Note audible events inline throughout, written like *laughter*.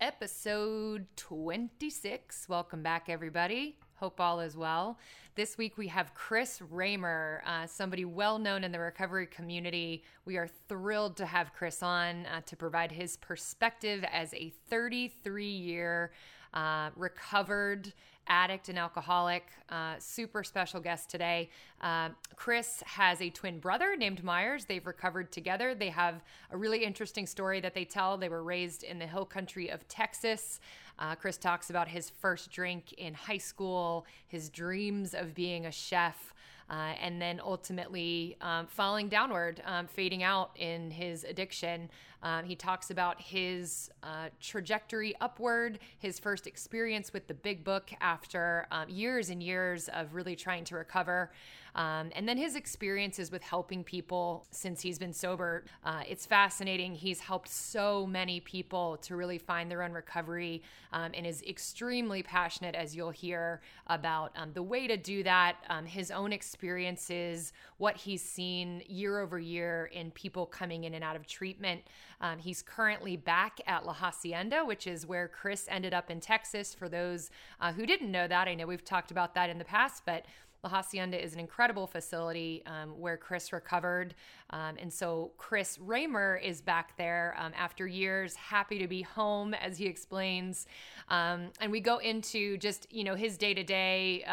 episode 26. Welcome back, everybody. Hope all is well. This week we have Chris Raymer, uh, somebody well known in the recovery community. We are thrilled to have Chris on uh, to provide his perspective as a 33 year uh, recovered addict and alcoholic. Uh, super special guest today. Uh, Chris has a twin brother named Myers. They've recovered together. They have a really interesting story that they tell. They were raised in the hill country of Texas. Uh, Chris talks about his first drink in high school, his dreams of being a chef. Uh, and then ultimately um, falling downward, um, fading out in his addiction. Um, he talks about his uh, trajectory upward, his first experience with the big book after um, years and years of really trying to recover. Um, and then his experiences with helping people since he's been sober. Uh, it's fascinating. He's helped so many people to really find their own recovery um, and is extremely passionate, as you'll hear, about um, the way to do that, um, his own experiences, what he's seen year over year in people coming in and out of treatment. Um, he's currently back at La Hacienda, which is where Chris ended up in Texas. For those uh, who didn't know that, I know we've talked about that in the past, but La Hacienda is an incredible facility um, where Chris recovered. Um, and so Chris Raymer is back there um, after years, happy to be home, as he explains. Um, and we go into just, you know, his day to day,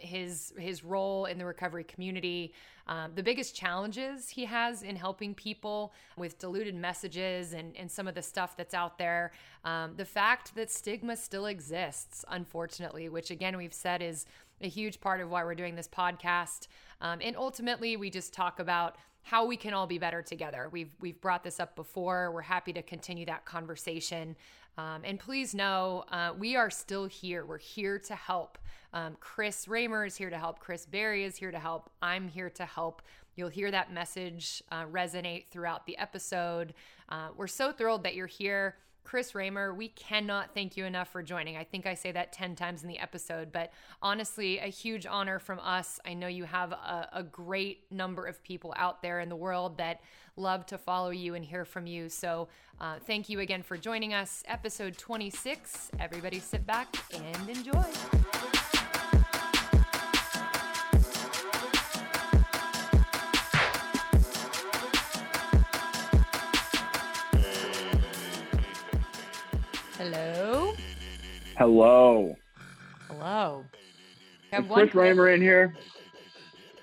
his his role in the recovery community. Um, the biggest challenges he has in helping people with diluted messages and, and some of the stuff that's out there. The fact that stigma still exists, unfortunately, which again, we've said is a huge part of why we're doing this podcast. Um, and ultimately, we just talk about how we can all be better together. We've we've brought this up before. We're happy to continue that conversation. Um, and please know uh, we are still here. We're here to help. Um, Chris Raymer is here to help. Chris Berry is here to help. I'm here to help. You'll hear that message uh, resonate throughout the episode. Uh, we're so thrilled that you're here. Chris Raymer, we cannot thank you enough for joining. I think I say that 10 times in the episode, but honestly, a huge honor from us. I know you have a, a, great number of people out there in the world that love to follow you and hear from you. So uh, thank you again for joining us. Episode 26. Everybody sit back and enjoy. Hello. Hello. Hello. Is Chris Raymer in here?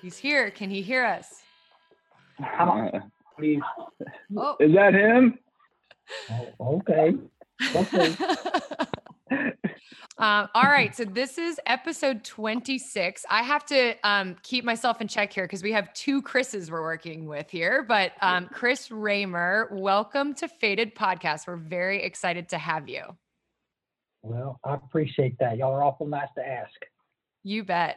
He's here. Can he hear us? Uh, oh. Is that him? Oh, okay. Okay. *laughs* Um, all right. So this is episode 26. I have to um, keep myself in check here because we have two Chris's we're working with here. But um, Chris Raymer, welcome to Faded Podcast. We're very excited to have you. Well, I appreciate that. Y'all are awful nice to ask. You bet.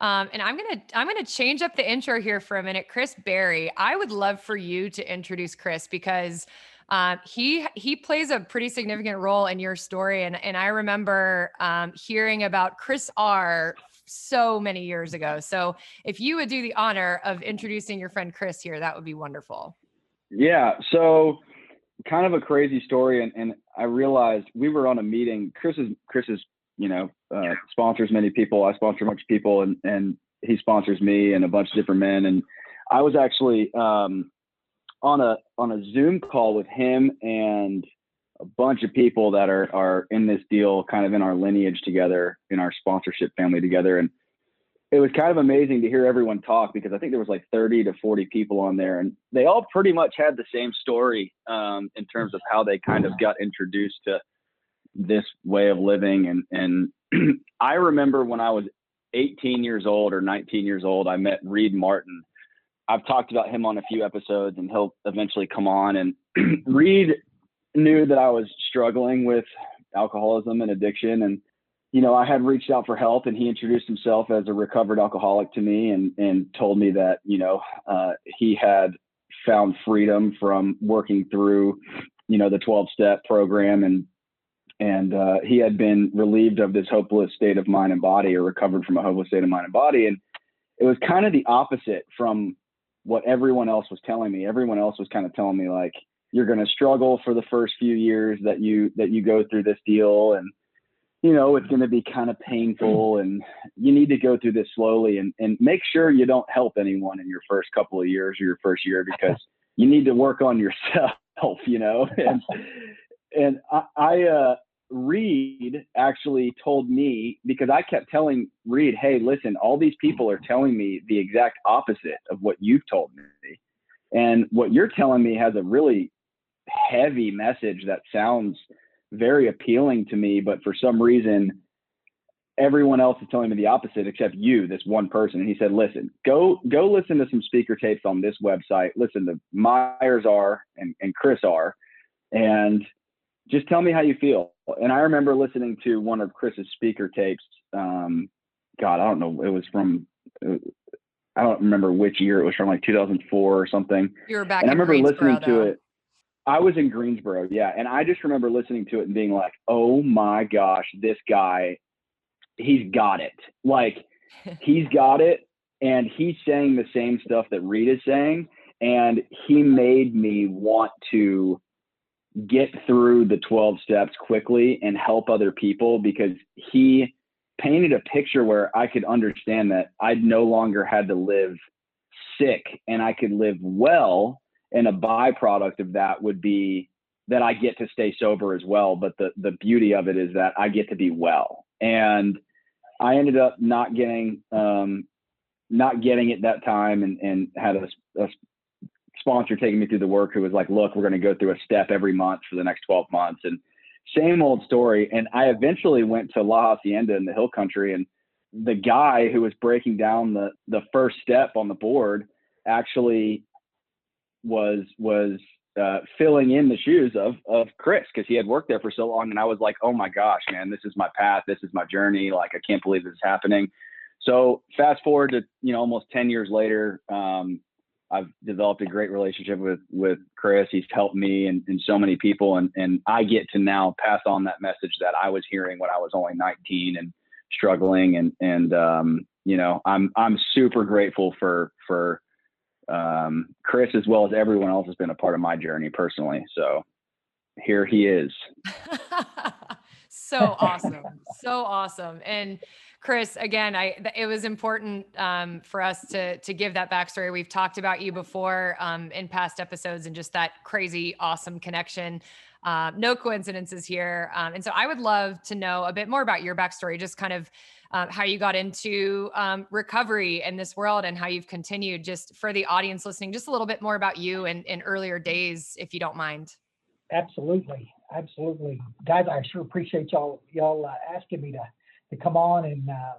Um, and I'm gonna I'm gonna change up the intro here for a minute. Chris Berry, I would love for you to introduce Chris because um, he he plays a pretty significant role in your story, and and I remember um, hearing about Chris R. so many years ago. So if you would do the honor of introducing your friend Chris here, that would be wonderful. Yeah. So kind of a crazy story, and and I realized we were on a meeting. Chris is Chris is you know uh, sponsors many people. I sponsor a bunch of people, and and he sponsors me and a bunch of different men. And I was actually um, on a on a Zoom call with him and a bunch of people that are are in this deal, kind of in our lineage together, in our sponsorship family together, and it was kind of amazing to hear everyone talk because I think there was like 30 to 40 people on there, and they all pretty much had the same story um, in terms of how they kind of got introduced to this way of living. And and *clears throat* I remember when I was 18 years old or 19 years old, I met Reed Martin I've talked about him on a few episodes, and he'll eventually come on. And *clears throat* Reed knew that I was struggling with alcoholism and addiction, and you know, I had reached out for help, and he introduced himself as a recovered alcoholic to me, and and told me that you know uh, he had found freedom from working through you know the 12 step program and and uh, he had been relieved of this hopeless state of mind and body or recovered from a hopeless state of mind and body. And it was kind of the opposite from what everyone else was telling me. Everyone else was kind of telling me like, you're going to struggle for the first few years that you that you go through this deal. And you know it's going to be kind of painful. And you need to go through this slowly and, and make sure you don't help anyone in your first couple of years or your first year because *laughs* you need to work on yourself *laughs* you know? *laughs* And and i, I uh reed actually told me because i kept telling reed hey listen all these people are telling me the exact opposite of what you've told me and what you're telling me has a really heavy message that sounds very appealing to me, but for some reason, everyone else is telling me the opposite except you, this one person. And he said, listen, go go listen to some speaker tapes on this website. Listen to Myers R and, and Chris R. And just tell me how you feel. And I remember listening to one of Chris's speaker tapes. Um, God, I don't know. It was from, I don't remember which year. It was from like 2004 or something. You were back. And I remember listening to it. I was in Greensboro, yeah, and I just remember listening to it and being like, "Oh my gosh, this guy, he's got it. Like, *laughs* he's got it, and he's saying the same stuff that Reed is saying, and he made me want to get through the 12 steps quickly and help other people because he painted a picture where I could understand that I no longer had to live sick and I could live well and a byproduct of that would be that I get to stay sober as well. But the the beauty of it is that I get to be well, and I ended up not getting um, not getting it that time, and and had a, a sponsor taking me through the work who was like, look, we're going to go through a step every month for the next 12 months, and same old story. And I eventually went to La Hacienda in the Hill Country, and the guy who was breaking down the the first step on the board actually was was uh, filling in the shoes of of Chris because he had worked there for so long, and I was like, oh my gosh, man, this is my path, this is my journey. Like I can't believe this is happening. So fast forward to you know almost ten years later, um, I've developed a great relationship with with Chris. He's helped me and, and so many people, and and I get to now pass on that message that I was hearing when I was only 19 and struggling, and and um, you know I'm I'm super grateful for for um, Chris, as well as everyone else, has been a part of my journey personally. So here he is. *laughs* so awesome, so awesome, and Chris, again, I it was important um, for us to to give that backstory. We've talked about you before um, in past episodes, and just that crazy, awesome connection. Uh, no coincidences here, um, and so I would love to know a bit more about your backstory, just kind of uh, how you got into um, recovery in this world and how you've continued. Just for the audience listening just a little bit more about you and in earlier days if you don't mind. Absolutely. Absolutely. Guys i sure appreciate y'all y'all uh, asking me to to come on and uh,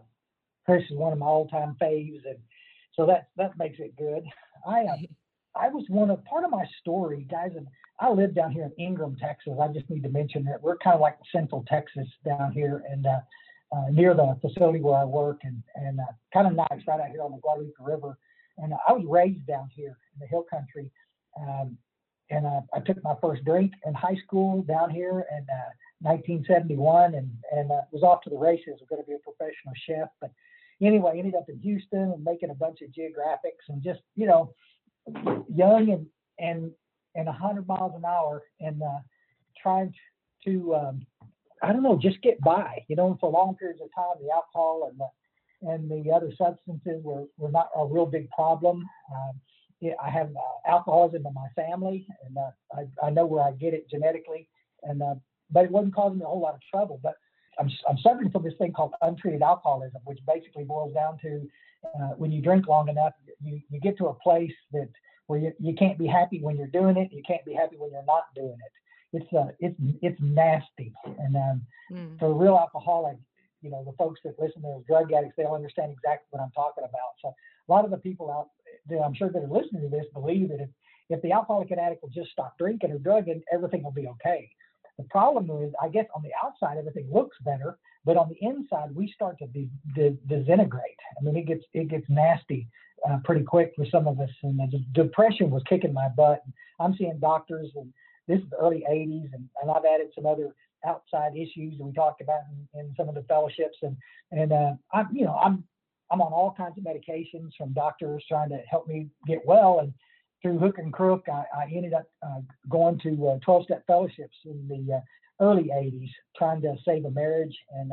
chris is one of my all-time faves and so that that makes it good i uh, *laughs* i was one of part of my story guys and i live down here in ingram texas i just need to mention that we're kind of like central texas down here and uh, uh, near the facility where I work and, and uh, kind of nice right out here on the Guadalupe River. And uh, I was raised down here in the hill country. Um, and uh, I took my first drink in high school down here in 1971 and, and was off to the races. Was going to be a professional chef. But anyway, ended up in Houston and making a bunch of geographics and just, you know, young and, and, and 100 miles an hour and trying to um, I don't know, just get by. You know, for long periods of time, the alcohol and the and the other substances were, were not a real big problem. Um, yeah, I have uh, alcoholism in my family, and uh, I, I know where I get it genetically, and uh, but it wasn't causing me a whole lot of trouble. But I'm, I'm suffering from this thing called untreated alcoholism, which basically boils down to uh, when you drink long enough, you, you get to a place that where you, you can't be happy when you're doing it, you can't be happy when you're not doing it it's uh, it's it's nasty. And um, mm. for a real alcoholic, you know, the folks that listen to those drug addicts, they'll understand exactly what I'm talking about. So a lot of the people out there, I'm sure that are listening to this, believe that if if the alcoholic and addict will just stop drinking or drugging, everything will be okay. The problem is, I guess on the outside everything looks better, but on the inside we start to de- disintegrate. I mean, it gets it gets nasty uh, pretty quick for some of us, and the depression was kicking my butt. I'm seeing doctors and this is the early 80s, and, and I've added some other outside issues that we talked about in, in some of the fellowships, and and uh, I'm you know I'm I'm on all kinds of medications from doctors trying to help me get well, and through hook and crook, I, I ended up uh, going to 12 step fellowships in the early 80s, trying to save a marriage. And,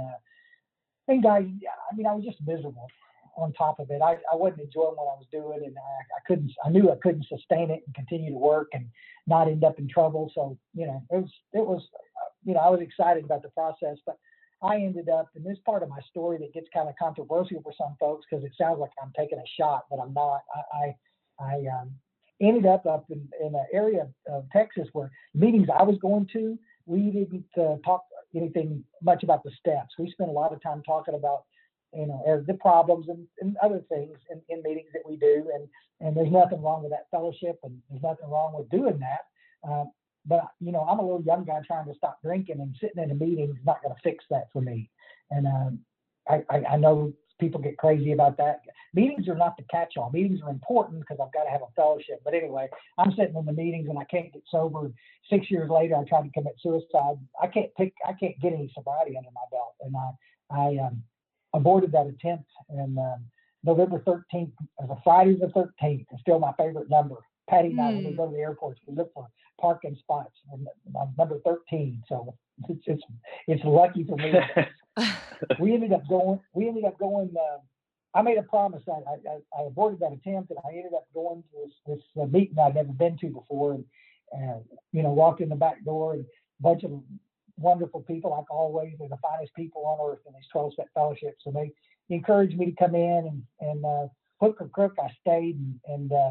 and guys, I mean, I was just miserable on top of it. I, I wasn't enjoying what I was doing, and I, I couldn't. I knew I couldn't sustain it and continue to work and not end up in trouble. So you know, it was it was you know I was excited about the process, but I ended up, and this part of my story that gets kind of controversial for some folks because it sounds like I'm taking a shot, but I'm not. I I, I um, ended up up in, in an area of Texas where meetings I was going to, we didn't uh, talk anything much about the steps. We spent a lot of time talking about you know, as the problems and, and other things in, in, meetings that we do. And, and there's nothing wrong with that fellowship and there's nothing wrong with doing that. Uh, but, you know, I'm a little young guy trying to stop drinking and sitting in a meeting is not going to fix that for me. And um, I, I, I, know people get crazy about that. Meetings are not the catch all. Meetings are important because I've got to have a fellowship. But anyway, I'm sitting in the meetings and I can't get sober. Six years later, I tried to commit suicide. I can't pick, I can't get any sobriety under my belt. And I, I, um, aborted that attempt. And um, November 13th, as a Friday the 13th, is still my favorite number. Patty and I, when we hmm. go to the airports, we look for parking spots. And I'm number 13, so it's it's it's lucky for me. *laughs* we ended up going. We ended up going. Uh, I made a promise I, I, I, aborted that attempt, and I ended up going to this, this uh, meeting I'd never been to before, and uh, you know, walked in the back door, and a bunch of wonderful people, like always. They're the finest people on earth in these 12 step fellowships. And they encouraged me to come in and, and uh, hook or crook, I stayed and, and uh,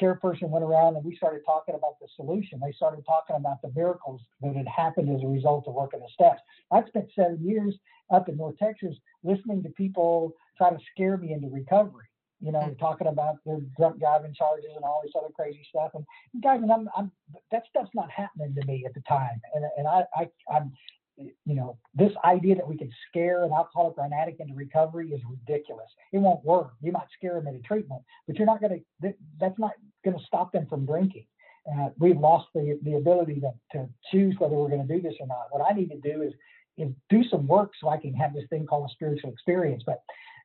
chairperson went around and we started talking about the solution. They started talking about the miracles that had happened as a result of working the steps. I'd spent seven years up in North Texas listening to people try to scare me into recovery you know, mm-hmm. talking about their drunk driving charges and all this other crazy stuff. And guys, and I'm, I'm, that stuff's not happening to me at the time. And, and I, I, I'm, you know, this idea that we can scare an alcoholic or an addict into recovery is ridiculous. It won't work. You might scare them into treatment, but you're not going to, that's not going to stop them from drinking. Uh, we've lost the, the ability to, to choose whether we're going to do this or not. What I need to do is, is do some work so I can have this thing called a spiritual experience. But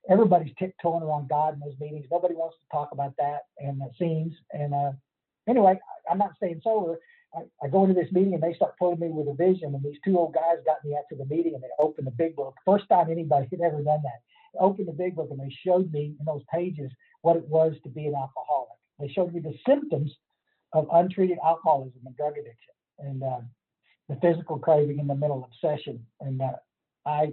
everybody's tiptoeing around God in those meetings. Nobody wants to talk about that, and it seems. And uh, anyway, I'm not staying sober. I, I, go into this meeting and they start pulling me with a vision. And these two old guys got me after the meeting and they opened the big book. First time anybody had ever done that. They opened the big book and they showed me in those pages what it was to be an alcoholic. They showed me the symptoms of untreated alcoholism and drug addiction and uh, the physical craving and the mental obsession. And uh, I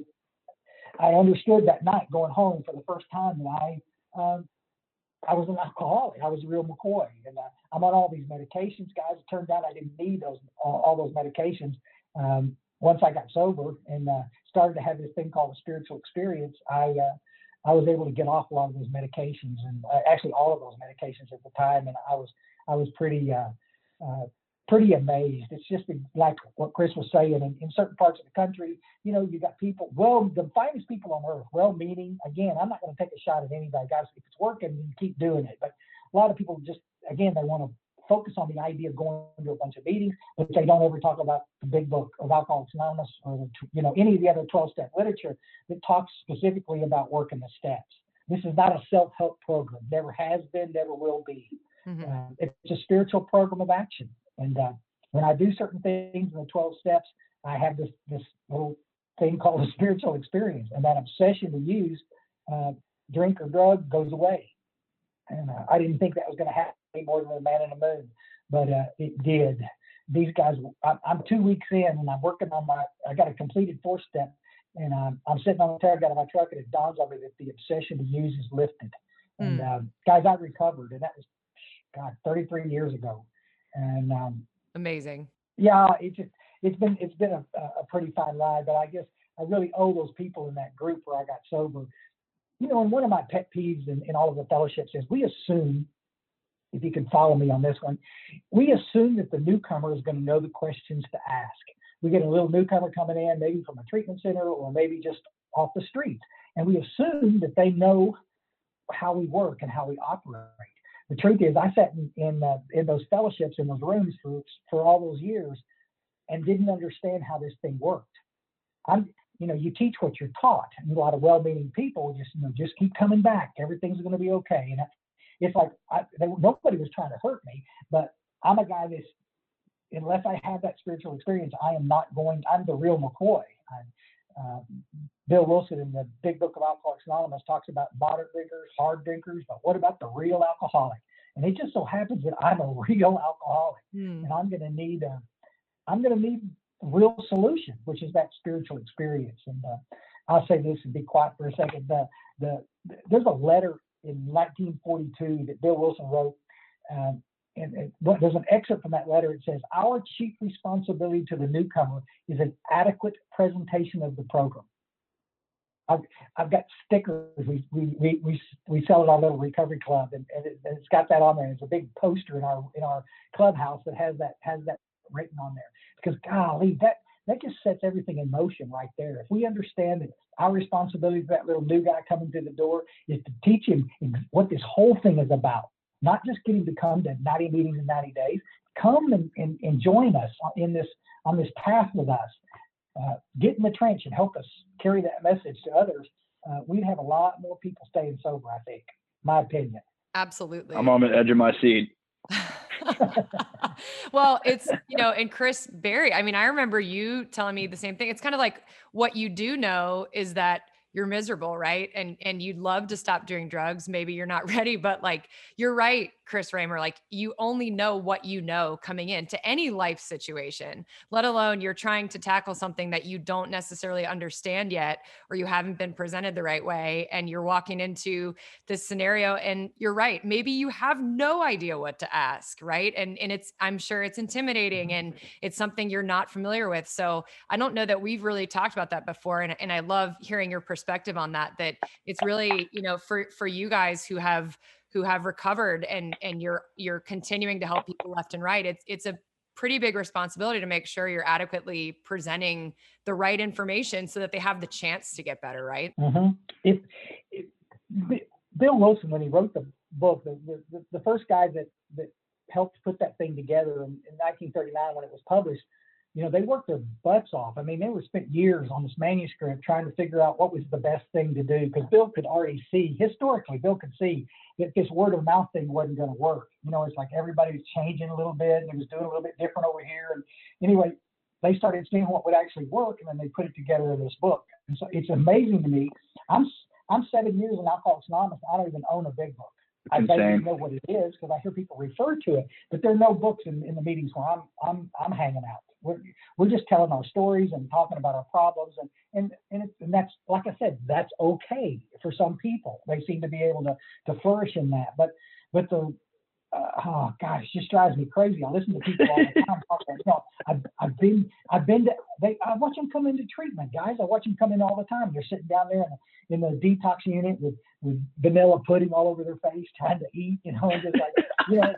I understood that night going home for the first time that I um, I was an alcoholic. I was a real McCoy, and uh, I'm on all these medications, guys. It turned out I didn't need those all, all those medications. Um, once I got sober and uh, started to have this thing called a spiritual experience, I uh, I was able to get off a lot of those medications, and uh, actually all of those medications at the time. And I was I was pretty uh, uh, pretty amazed. It's just like what Chris was saying. In, in certain parts of the country, you know, you got people, well, the finest people on earth, well meaning. Again, I'm not going to take a shot at anybody, guys. If it's working, you keep doing it. But a lot of people just, again, they want to focus on the idea of going to a bunch of meetings, but they don't ever talk about the big book of Alcoholics Anonymous or, you know, any of the other 12 step literature that talks specifically about working the steps. This is not a self help program, never has been, never will be. Mm-hmm. Uh, it's a spiritual program of action. And uh, when I do certain things in the 12 steps, I have this this little thing called a *laughs* spiritual experience, and that obsession to use uh, drink or drug goes away. And uh, I didn't think that was going to happen any more than a man in the moon, but uh, it did. These guys, I'm, I'm, two weeks in, and I'm working on my. I got a completed four step, and I'm, I'm sitting on the tail out of my truck, and it dawns on me that the obsession to use is lifted. And mm. guys, I recovered, and that was God 33 years ago and um, amazing. Yeah, it just it's been it's been a, a pretty fine ride, but I guess I really owe those people in that group where I got sober. You know, and one of my pet peeves in, in all of the fellowships is we assume, if you can follow me on this one, we assume that the newcomer is going to know the questions to ask. We get a little newcomer coming in, maybe from a treatment center or maybe just off the street, and we assume that they know how we work and how we operate the truth is, I sat in in, uh, in those fellowships in those rooms for for all those years, and didn't understand how this thing worked. I'm, you know, you teach what you're taught, and a lot of well-meaning people just, you know, just keep coming back. Everything's going to be okay. And it's like I, they, nobody was trying to hurt me, but I'm a guy that's unless I have that spiritual experience, I am not going. I'm the real McCoy. Uh, Bill Wilson in the Big Book of Alcoholics Anonymous talks about moderate drinkers, hard drinkers, but what about the real alcoholic? And it just so happens that I'm a *laughs* real alcoholic, mm. and I'm going to need a, I'm going to need real solution, which is that spiritual experience. And uh, I'll say this and be quiet for a second. The, the, there's a letter in 1942 that Bill Wilson wrote. Um, and, and there's an excerpt from that letter. It says, Our chief responsibility to the newcomer is an adequate presentation of the program. I've, I've got stickers we, we, we, we, we sell at our little recovery club and, and, it, has got that on there. It's a big poster in our in our clubhouse that has that has that written on there. Because golly, that that just sets everything in motion right there. If we understand that our responsibility for that little new guy coming through the door is to teach him what this whole thing is about, not just get him to come to 90 meetings in 90 days. Come and, and, and join us in this on this path with us. Uh, get in the trench and help us carry that message to others. Uh, we'd have a lot more people staying sober. I think, my opinion. Absolutely. I'm on the edge of my seat. *laughs* *laughs* well, it's, you know, and Chris Barry, I mean, I remember you telling me the same thing. It's kind of like what you do know is that you're miserable, right? And and you'd love to stop doing drugs. Maybe you're not *laughs* ready, but like you're right, Chris Raymer. Like you only know what you know coming into any life situation, let alone you're trying to tackle something that you don't necessarily understand yet, or you haven't been presented the right way, and you're walking into this scenario. And you're right, maybe you have no idea what to ask, right? And and it's I'm sure it's intimidating and mm-hmm. it's something you're not familiar with. So I don't know that we've really talked about that before, and and I love hearing your perspective perspective on that that it's really you know for for you guys who have who have recovered and and you're you're continuing to help people left and right it's it's a pretty big responsibility to make sure you're adequately presenting the right information so that they have the chance to get better right mm-hmm. it, it, bill wilson when he wrote the book the, the, the first guy that that helped put that thing together in, in 1939 when it was published you know, they worked their butts off. I mean, they were spent years on this manuscript trying to figure out what was the best thing to do because Bill could already see, historically, Bill could see that this word of mouth thing wasn't going to work. You know, it's like everybody was changing a little bit and it was doing a little bit different over here. And anyway, they started seeing what would actually work and then they put it together in this book. And so it's amazing to me. I'm I'm seven years in Alcoholics Anonymous. I don't even own a big book. I don't know what it is because I hear people refer to it, but there are no books in, in the meetings where I'm I'm I'm hanging out. We're, we're just telling our stories and talking about our problems, and and and, and that's like I said, that's okay for some people. They seem to be able to to flourish in that. But but the uh, oh gosh, it just drives me crazy. I listen to people all the time talking. You know, I've, I've been I've been to they I watch them come into treatment, guys. I watch them come in all the time. They're sitting down there in the, in the detox unit with with vanilla pudding all over their face, *laughs* trying to eat. You know, and just like you know,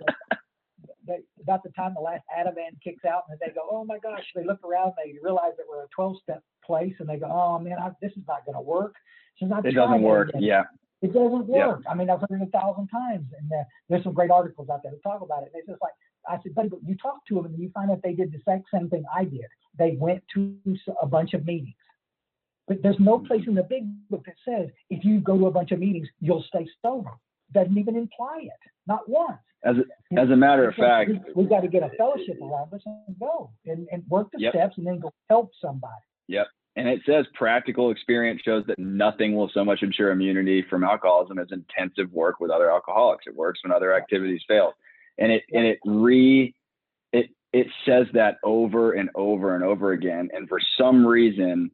they, about the time the last Ativan kicks out, and they go, "Oh my gosh!" They look around, they realize that we're a 12-step place, and they go, "Oh man, I, this is not going to work." Since I've it doesn't work. It, yeah. It doesn't work. Yeah. I mean, I've heard it a thousand times, and uh, there's some great articles out there that talk about it. And it's just like I said, buddy, but you talk to them, and you find out they did the exact same thing I did. They went to a bunch of meetings. But there's no place in the big book that says if you go to a bunch of meetings, you'll stay sober. Doesn't even imply it, not once. As a, as a matter of fact, we, have got to get a fellowship around us and go and, and work the yep. steps and then go help somebody. Yep. And it says practical experience shows that nothing will so much ensure immunity from alcoholism as intensive work with other alcoholics. It works when other activities fail. And it and it re it it says that over and over and over again. And for some reason,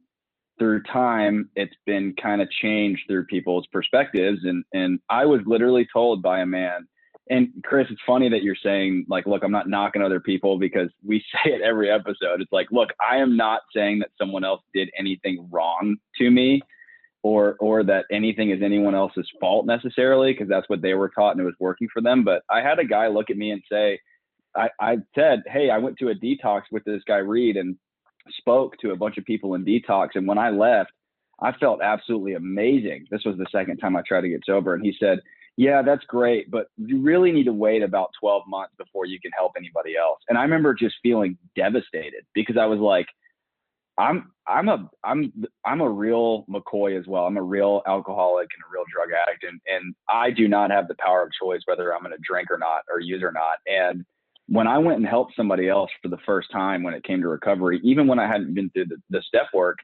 through time, it's been kind of changed through people's perspectives. And and I was literally told by a man and Chris, it's funny that you're saying like, look, I'm not knocking other people because we *laughs* say it every episode. It's like, look, I am not saying that someone else did anything wrong to me or or that anything is anyone else's fault necessarily because that's what they were taught and it was working for them. But I had a guy look at me and say, I, I said, Hey, I went to a detox with this guy Reed and spoke to a bunch of people in detox. And when I left, I felt absolutely amazing. This was the second time I tried to get sober. And he said, yeah, that's great, but you really need to wait about 12 months before you can help anybody else. And I remember just feeling devastated because I was like, I'm I'm a I'm I'm a real McCoy as well. I'm a real alcoholic and a real drug addict, and and I do not have the power of choice whether I'm going to drink or not or use or not. And when I went and helped somebody else for the first time when it came to recovery, even when I hadn't been through the, the step work,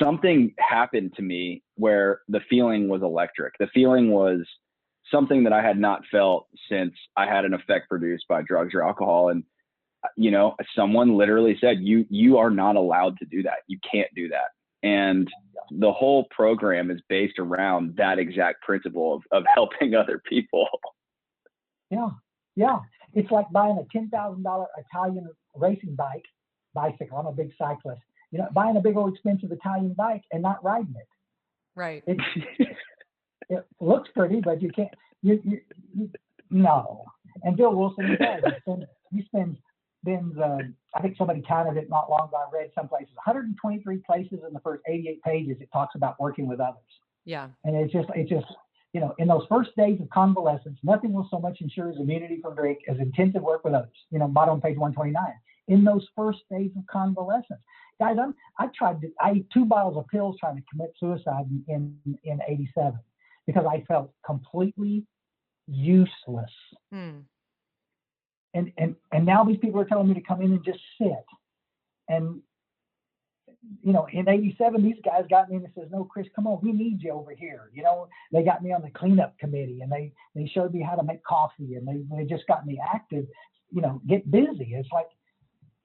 something happened to me where the feeling was electric. The feeling was something that I had not felt since I had an effect produced by drugs or alcohol. And uh, you know, someone literally said, "You you are not allowed to do that. You can't do that." And the whole program is based around that exact principle of, of helping *laughs* other people. Yeah, yeah. It's like buying a ten thousand dollar Italian racing bike, bicycle. I'm a big cyclist. You know, buying a big old expensive Italian bike and not riding it. Right. It, *laughs* it looks pretty, but you can't. You, you, you no. And Bill Wilson does. He spends, he spends been, uh, I think somebody counted it not long ago. I read some places, 123 places in the first 88 pages. It talks about working with others. Yeah. And it's just, it's just, you know, in those first days of convalescence, nothing will so much ensure his immunity from drink as intensive work with others. You know, bottom page 129. In those first days of convalescence, guys, I'm, I tried to, I ate two bottles of pills trying to commit suicide in, in, in 87 because I felt completely useless. Hmm. And and and now these people are telling me to come in and just sit. And you know in 87 these guys got me and says no chris come on we need you over here. You know they got me on the cleanup committee and they they showed me how to make coffee and they, they just got me active you know get busy. It's like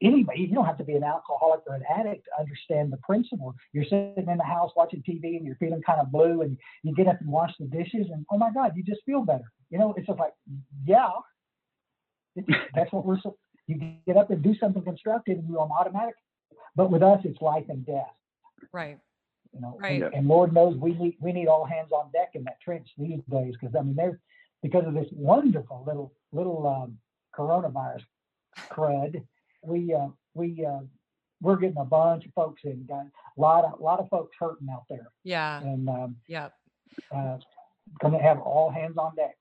anybody you don't have to be an alcoholic or an addict to understand the principle you're sitting in the house watching tv and you're feeling kind of blue and you get up and wash the dishes and oh my god you just feel better you know it's just like yeah that's what we're. You get up and do something constructive, and you're on automatic. But with us, it's life and death. Right. You know, right. And, and Lord knows we need we need all hands on deck in that trench these days because I mean there's because of this wonderful little little um, coronavirus crud. We uh, we uh, we're getting a bunch of folks in. Got a lot of a lot of folks hurting out there. Yeah. And um, yep. Uh, going to have all hands on deck.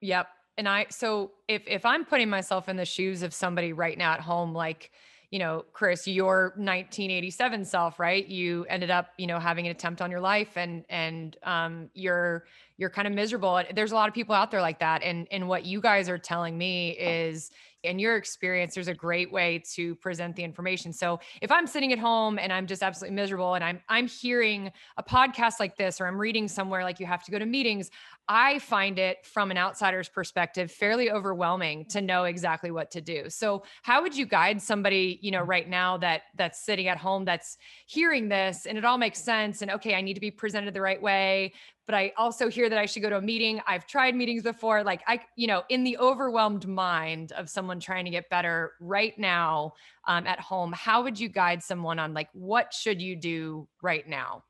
Yep and I so if if I'm putting myself in the shoes of somebody right now at home, like you know, Chris, your 1987 self, right? You ended up, you know, having an attempt on your life, and and um, you're you're kind of miserable. There's a lot of people out there like that, and and what you guys are telling me is in your experience, there's a great way to present the information. So if I'm sitting at home and I'm just absolutely miserable and I'm I'm hearing a podcast like this or I'm reading somewhere like you have to go to meetings, I find it from an outsider's perspective fairly overwhelming to know exactly what to do. So how would you guide somebody, you know, right now that that's sitting at home that's hearing this and it all makes sense and okay, I need to be presented the right way, but I also hear that I should go to a meeting. I've tried meetings before. Like I, you know, in the overwhelmed mind of someone trying to get better right now um, at home, how would you guide someone on like what should you do right now?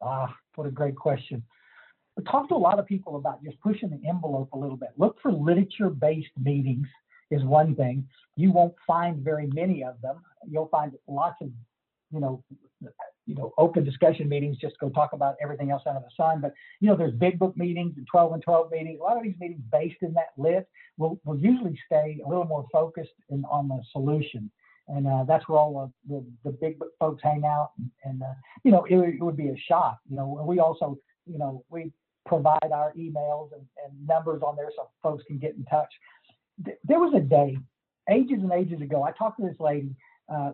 Ah, what a great question. We talk to a lot of people about just pushing the envelope a little bit. Look for literature-based meetings is one thing. You won't find very many of them. You'll find lots of, you know, you know, open discussion meetings, just go talk about everything else under the sun. But, you know, there's big book meetings and 12 and 12 meetings. A lot of these meetings based in that lit will, will usually stay a little more focused in, on the solution. And uh, that's where all the, the, big folks hang out. And, and uh, you know, it, it would be a shock. You know, we also, you know, we provide our emails and, and numbers on there so folks can get in touch. There was a day, ages and ages ago, I talked to this lady. Uh,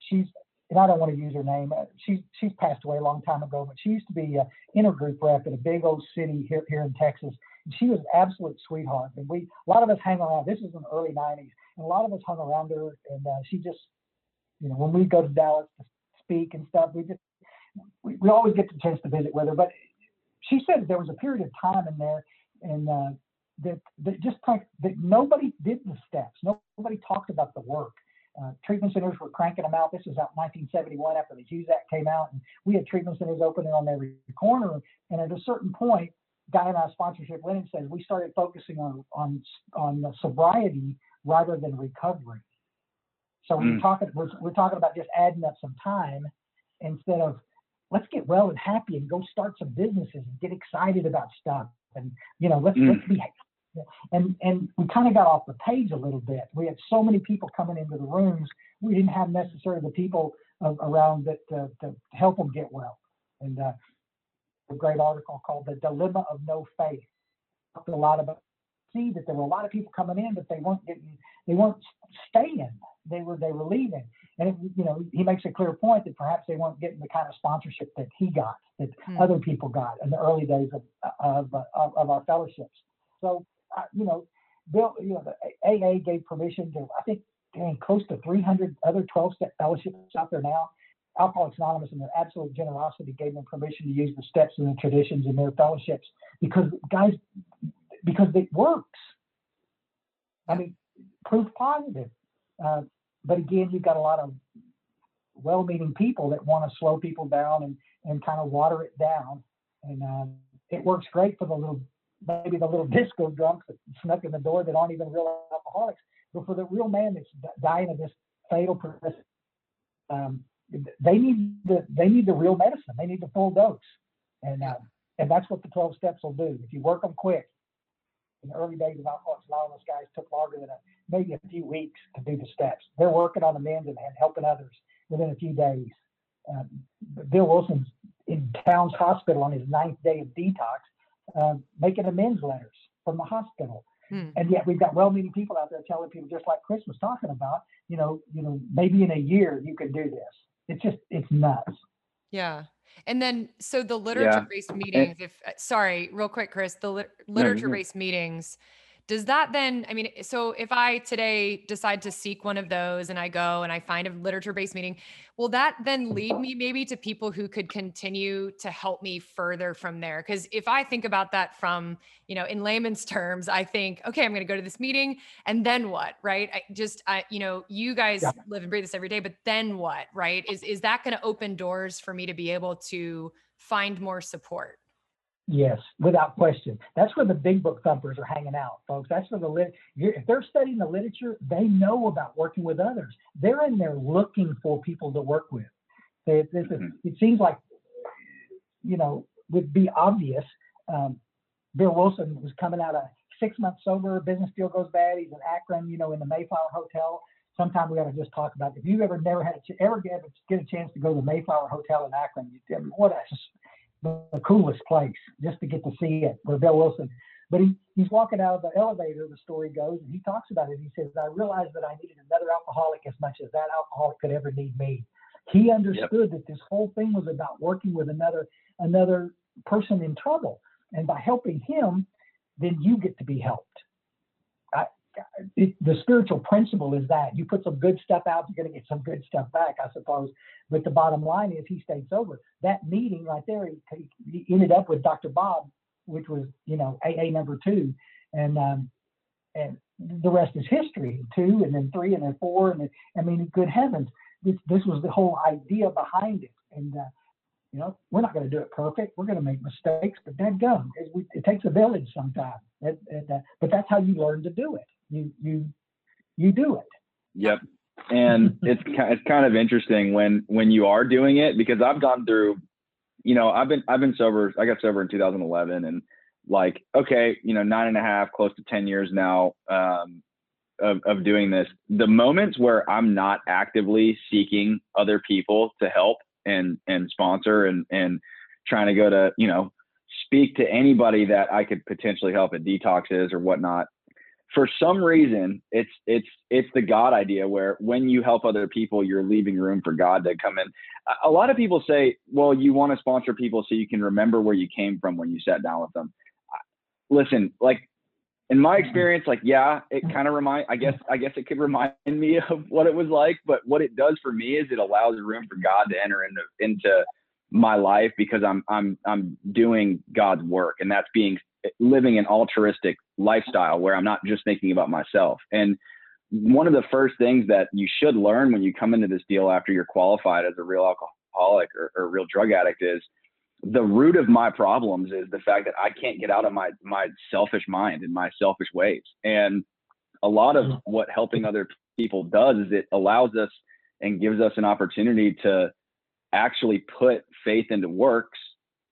she's and I don't want to use her name. Uh, she's she's passed away a long time ago, but she used to be an intergroup rep at a big old city here here in Texas. And she was an absolute sweetheart, and we a lot of us hang around. This is in the early '90s, and a lot of us hung around her. And uh, she just, you know, when we go to Dallas to speak and stuff, we just we, we always get the chance to visit with her. But she said there was a period of time in there, and uh, that that just like that nobody did the steps. Nobody talked about the work uh, treatment centers were cranking them out. This was out 1971 after the Hughes Act came out, and we had treatment centers opening on every corner. And at a certain point, guy in our sponsorship, Lennon says, we started focusing on on on sobriety rather than recovery. So mm. we're talking we're, we're talking about just adding up some time instead of let's get well and happy and go start some businesses and get excited about stuff and you know let's mm. let's be and and we kind of got off the page a little bit. We had so many people coming into the rooms. We didn't have necessarily the people around that to, to, help them get well. And uh, a great article called "The Dilemma of No Faith." Talked a lot about see that there were a lot of people coming in, but they weren't getting, they weren't staying. They were they were leaving, and it, you know he makes a clear point that perhaps they weren't getting the kind of sponsorship that he got, that hmm. other people got in the early days of of, of, of our fellowships. So uh, you know, Bill, you know, the AA gave permission to I think dang, close to 300 other 12 step fellowships out there now. Alcoholics Anonymous, in their absolute generosity, gave them permission to use the steps and the traditions in their fellowships because, guys, because it works. I mean, proof positive. Uh, but again, you've got a lot of well-meaning people that want to slow people down and, and kind of water it down. And uh, it works great for the little, maybe the little disco drunks that snuck in the door that aren't even real alcoholics. But for the real man that's dying of this fatal process, um, they need the they need the real medicine. They need the full dose, and uh, and that's what the 12 steps will do. If you work them quick, in the early days of Alcoholics Anonymous, guys took longer than a, maybe a few weeks to do the steps. They're working on amends and helping others within a few days. Um, Bill Wilson's in Towns Hospital on his ninth day of detox, uh, making amends letters from the hospital. Hmm. And yet we've got well-meaning people out there telling people, just like Chris was talking about, you know, you know, maybe in a year you can do this. It's just, it's nuts. Yeah. And then, so the literature based meetings, if, uh, sorry, real quick, Chris, the li- literature based meetings, does that then, I mean, so if I today decide to seek one of those and I go and I find a literature based meeting, will that then lead me maybe to people who could continue to help me further from there? Because if I think about that from, you know, in layman's *laughs* terms, I think, okay, I'm going to go to this meeting and then what, right? I just, I, you know, you guys yeah. live and breathe this every day, but then what, right? Is, is that going to open doors for me to be able to find more support? Yes, without question. That's where the big book thumpers are hanging out, folks. That's where the lit. If they're studying the literature, they know about working with others. They're in there looking for people to work with. It, it, mm-hmm. it seems like, you know, would be obvious. Um, Bill Wilson was coming out of six months sober. Business deal goes bad. He's in Akron, you know, in the Mayflower Hotel. Sometime we ought to just talk about if you've ever never had a, ever get, get a chance to go to the Mayflower Hotel in Akron. You, what a the coolest place just to get to see it where Bill Wilson. But he, he's walking out of the elevator, the story goes, and he talks about it. He says, I realized that I needed another alcoholic as much as that alcoholic could ever need me. He understood yep. that this whole thing was about working with another another person in trouble. And by helping him, then you get to be helped it, the spiritual principle is that you put some good stuff out, you're going to get some good stuff back, I suppose. But the bottom line is he stayed sober. That meeting right there, he, he ended up with Dr. Bob, which was, you know, AA number two. And, um, and the rest is history, two and then three and then four. And then, I mean, good heavens, this, this was the whole idea behind it. And, uh, you know, we're not going to do it perfect. We're going to make mistakes, but that gun, it, it takes a village sometimes. It, it, uh, but that's how you learn to do it you you you do it. Yep. And *laughs* it's it's kind of interesting when when you are doing it because I've gone through, you know, I've been I've been sober. I got sober in 2011, and like okay, you know, nine and a half, close to 10 years now um, of of doing this. The moments where I'm not actively seeking other people to help and and sponsor and and trying to go to you know speak to anybody that I could potentially help at detoxes or whatnot for some reason it's it's it's the god idea where when you help other people you're leaving room for god to come in. A lot of people say well you want to sponsor people so you can remember where you came from when you sat down with them. Listen like in my experience like yeah it kind of remind i guess i guess it could remind *laughs* me of what it was like but what it does for me is it allows room for god to enter into into my life because i'm i'm i'm doing god's work and that's being living an altruistic lifestyle where I'm not just thinking about myself. And one of the first things that you should learn when you come into this deal after you're qualified as a real alcoholic or, or a real drug addict is the root of my problems is the fact that I can't get out of my my selfish mind and my selfish ways. And a lot of mm-hmm. what helping other people does is it allows us and gives us an opportunity to actually put faith into works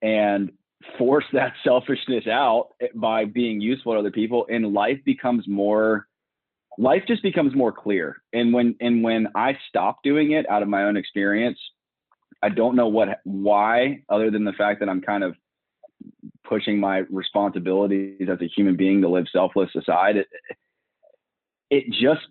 and force *laughs* that selfishness out by being useful to other people and life becomes more life just becomes more clear. And when and when I stop doing it out of my own experience, I don't know what why, other than the fact that I'm kind of pushing my responsibilities as a human being to live selfless aside. It, it just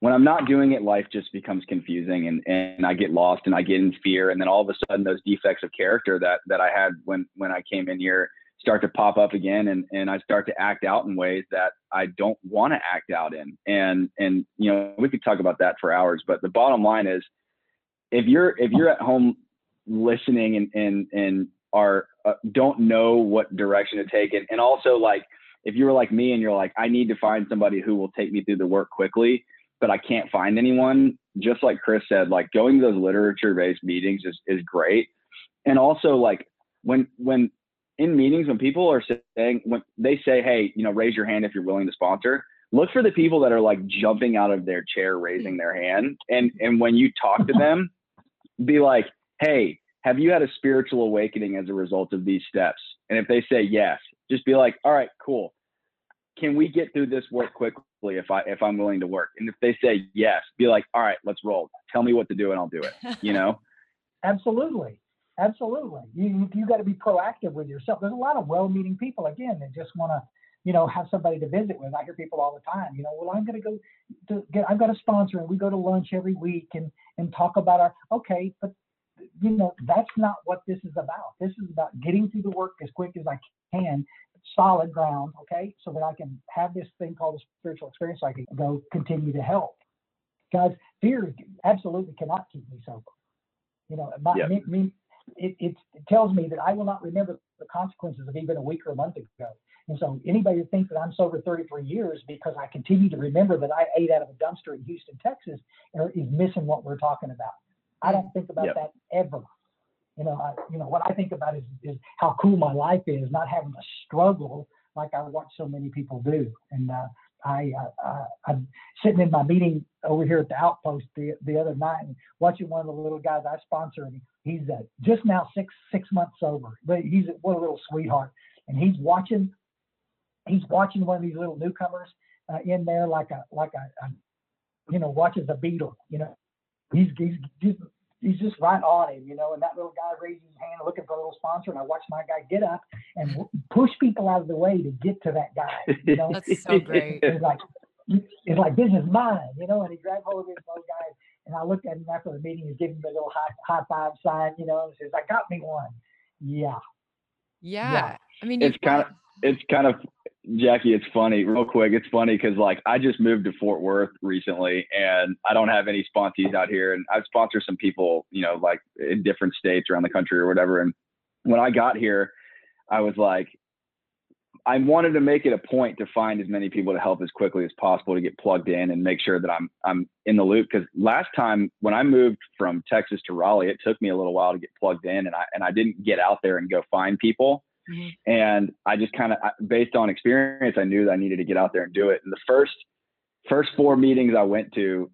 when I'm not doing it, life just becomes confusing and, and I get lost and I get in fear. And then all of a sudden those defects of character that, that I had when, when I came in here start to pop up again and, and I start to act out in ways that I don't want to act out in. And, and, you know, we could talk about that for hours, but the bottom line is if you're, if you're at home listening and, and, and are, uh, don't know what direction to take it. And also like, if you were like me and you're like, I need to find somebody who will take me through the work quickly, but I can't find anyone, just like Chris said, like going to those literature based meetings is, is great. And also like when, when in meetings, when people are saying, when they say, Hey, you know, raise your hand if you're willing to sponsor, look for the people that are like jumping out of their chair, raising their hand. And, and when you talk to them, be like, Hey, have you had a spiritual awakening as a result of these steps? And if they say yes, just be like, all right, cool. Can we get through this work quickly if I if I'm willing to work? And if they say yes, be like, all right, let's roll. Tell me what to do and I'll do it. You know? *laughs* Absolutely. Absolutely. You you got to be proactive with yourself. There's a lot of well-meaning people again that just want to, you know, have somebody to visit with. I hear people all the time, you know, well, I'm going to go to get, I've got a sponsor and we go to lunch every week and and talk about our okay, but you know, that's not what this is about. This is about getting through the work as quick as I can, solid ground, okay, so that I can have this thing called a spiritual experience. So I can go continue to help. Guys, fear absolutely cannot keep me sober. You know, my, me, me, it, it, tells me that I will not remember the consequences of even a week or a month ago. And so anybody who thinks that I'm sober 33 years because I continue to remember that I ate out of a dumpster in Houston, Texas, is missing what we're talking about. I mm. don't think about yep. that ever. You know, I, you know what I think about is, is how cool my life is, not having to struggle like I watch so many people do. And uh, I, uh, I'm sitting in my meeting over here at the outpost the, the other night and watching one of the little guys I sponsor. And he's uh, just now six six months sober, but he's what a little sweetheart. And he's watching he's watching one of these little newcomers uh, in there like a like a, a you know watches a beetle. You know, he's he's just he's just right on him, you know. And that little guy raises his hand looking for a little sponsor, and I watch my guy get up and push people out of the way to get to that guy. You know, that's so great. It's like it's like this is mine, you know. And he grabbed hold of this little guy, and I looked at him after the meeting. He's giving me a little high high five sign, you know, and says, "I got me one." Yeah. Yeah. yeah. I mean, it's kind of it's kind of Jackie, it's funny, real quick. It's funny because like I just moved to Fort Worth recently, and I don't have any sponsees out here, and I've sponsored some people, you know, like in different states around the country or whatever. And when I got here, I was like, I wanted to make it a point to find as many people to help as quickly as possible to get plugged in and make sure that I'm I'm in the loop. Because last time when I moved from Texas to Raleigh, it took me a little while to get plugged in, and I and I didn't get out there and go find people Mm-hmm. And I just kind of, based on experience, I knew that I needed to get out there and do it. And the first, first four meetings I went to,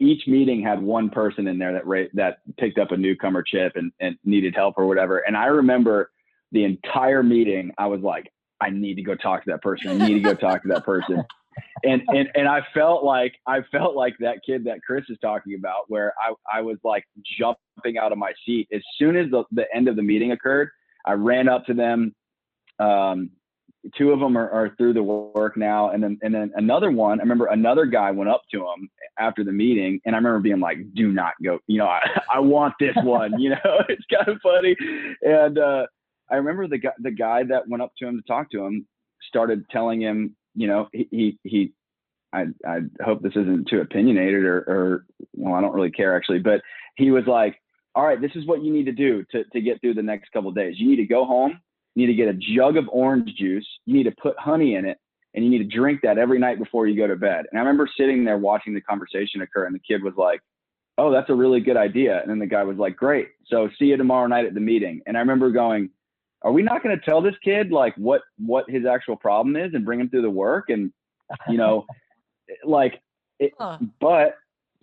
each meeting had one person in there that ra- that picked up a newcomer chip and, and needed help or whatever. And I remember the entire meeting, I was like, I need to go talk to that person. I need to go talk to that person. And, and and I felt like I felt like that kid that Chris is talking about, where I, I was like jumping out of my seat as soon as the, the end of the meeting occurred. I ran up to them. Um, two of them are, are, through the work now, and then and then another one. I remember another guy went up to him after the meeting, and I remember being like, "Do not go." You know, *laughs* I, I want this one. You know, *laughs* it's kind of funny. And uh, I remember the guy the guy that went up to him to talk to him started telling him, you know, he he, he I, I hope this isn't too opinionated or, or well, I don't really care actually, but he was like, all right, this is what you need to do to, to get through the next couple days. You need to go home, you need to get a jug of orange juice, you need to put honey in it, and you need to drink that every night before you go to bed. And I remember sitting there watching the conversation occur, and the kid was like, Oh, that's a really good idea. And then the guy was like, Great. So see you tomorrow night at the meeting. And I remember going, Are we not going to tell this kid like what what his actual problem is and bring him through the work? And you know, *laughs* like it, huh. but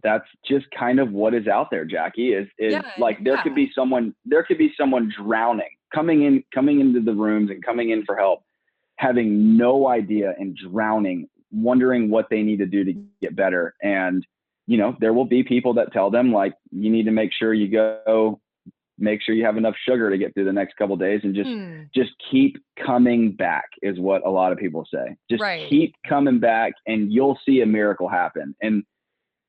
that's just kind of what is out there, Jackie. Is is yeah, like there yeah. could be someone there could be someone drowning coming in coming into the rooms and coming in for help, having no idea and drowning wondering what they need to do to get better. And, you know, there will be people that tell them like, you need to make sure you go, make sure you have enough sugar to get through the next couple days and just, Hmm. just keep coming back is what a lot of people say. Just Right. keep coming back and you'll see a miracle happen. And,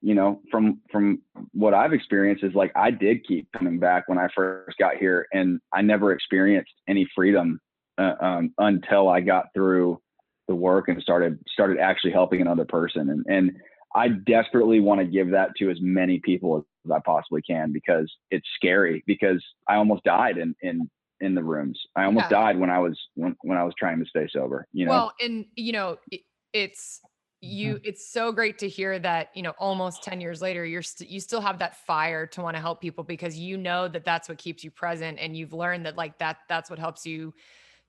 you know, from, from what I've experienced is like, I did keep coming back when I first got here and I never experienced any freedom uh, um, until I got through the work and started started actually helping another person and and I desperately want to give that to as many people as I possibly can because it's scary because I almost died in in in the rooms. I almost Yeah. died when I was when, when I was trying to stay sober, you know. Well, and you know, it's you mm-hmm. it's so great to hear that, you know, almost 10 years later you're st- you still have that fire to want to help people because you know that that's what keeps you present and you've learned that like that that's what helps you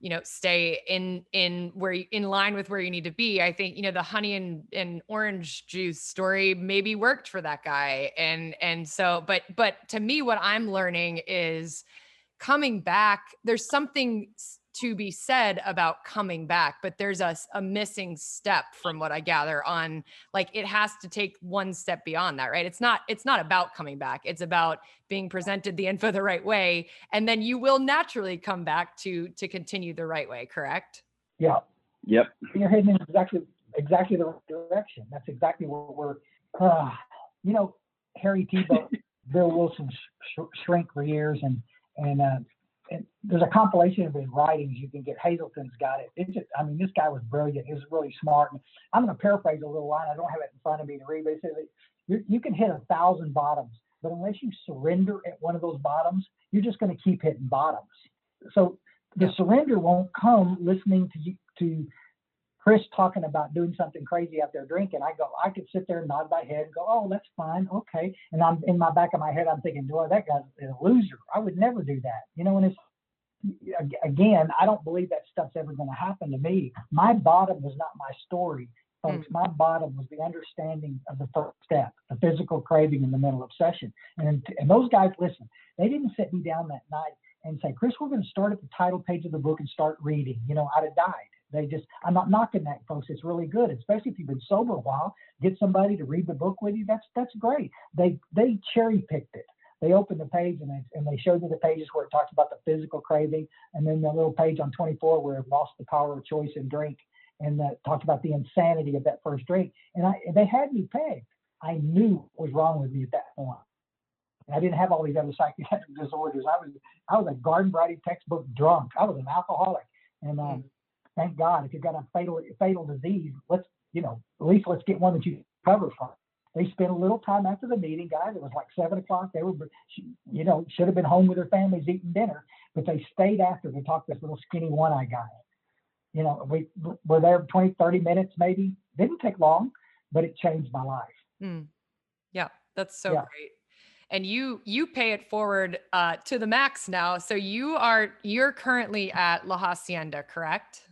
you know stay in in where you, in line with where you need to be. I think you know the honey and and orange juice story maybe worked for that guy and and so but but to me what i'm learning is coming back there's something to be said about coming back but there's a, a missing step from what i gather on like it has to take one step beyond that right it's not it's not about coming back it's about being presented the info the right way and then you will naturally come back to to continue the right way correct Yeah, yep. you're heading in exactly exactly the right direction. That's exactly what we're. Uh, you know, Harry Tiebout, *laughs* Bill Wilson sh- sh- shrink for years, and and, uh, and there's a compilation of his writings you can get. Hazelden's got it. It's just, I mean, this guy was brilliant. He was really smart. And I'm going to paraphrase a little line. I don't have it in front of me to read, but it says you, you can hit a thousand bottoms, but unless you surrender at one of those bottoms, you're just going to keep hitting bottoms. So the surrender won't come listening to you to Chris talking about doing something crazy out there drinking. I go, I could sit there and nod my head and go, oh, that's fine, okay. And I'm in my back of my head, I'm thinking, boy, that guy's a loser. I would never do that, you know. And it's again, I don't believe that stuff's ever going to happen to me. My bottom was not my story, folks. Mm. My bottom was the understanding of the first step, the physical craving and the mental obsession. And and those guys, listen, they didn't sit me down that night and say, Chris, we're going to start at the title page of the book and start reading. You know, I'd have died. They just, I'm not knocking that, folks. It's really good, especially if you've been sober a while. Get somebody to read the book with you. That's that's great. They they cherry picked it. They opened the page and they and they showed me the pages where it talks about the physical craving, and then the little page on 24 where it lost the power of choice and drink, and that talked about the insanity of that first drink. And I they had me pegged. I knew what was wrong with me at that point. I didn't have all these other psychiatric *laughs* disorders. I was I was a garden variety textbook drunk. I was an alcoholic, and um, thank God if you've got a fatal fatal disease, let's you know at least let's get one that you recover from. They spent a little time after the meeting, guys. It was like seven o'clock. They were, you know, should have been home with their families eating dinner, but they stayed after to talk to this little skinny one-eye guy. You know, we were there 20, 30 minutes maybe. Didn't take long, but it changed my life. Mm. Yeah, that's so Yeah. great. And you you pay it forward uh, to the max now. So you are you're currently at La Hacienda, correct?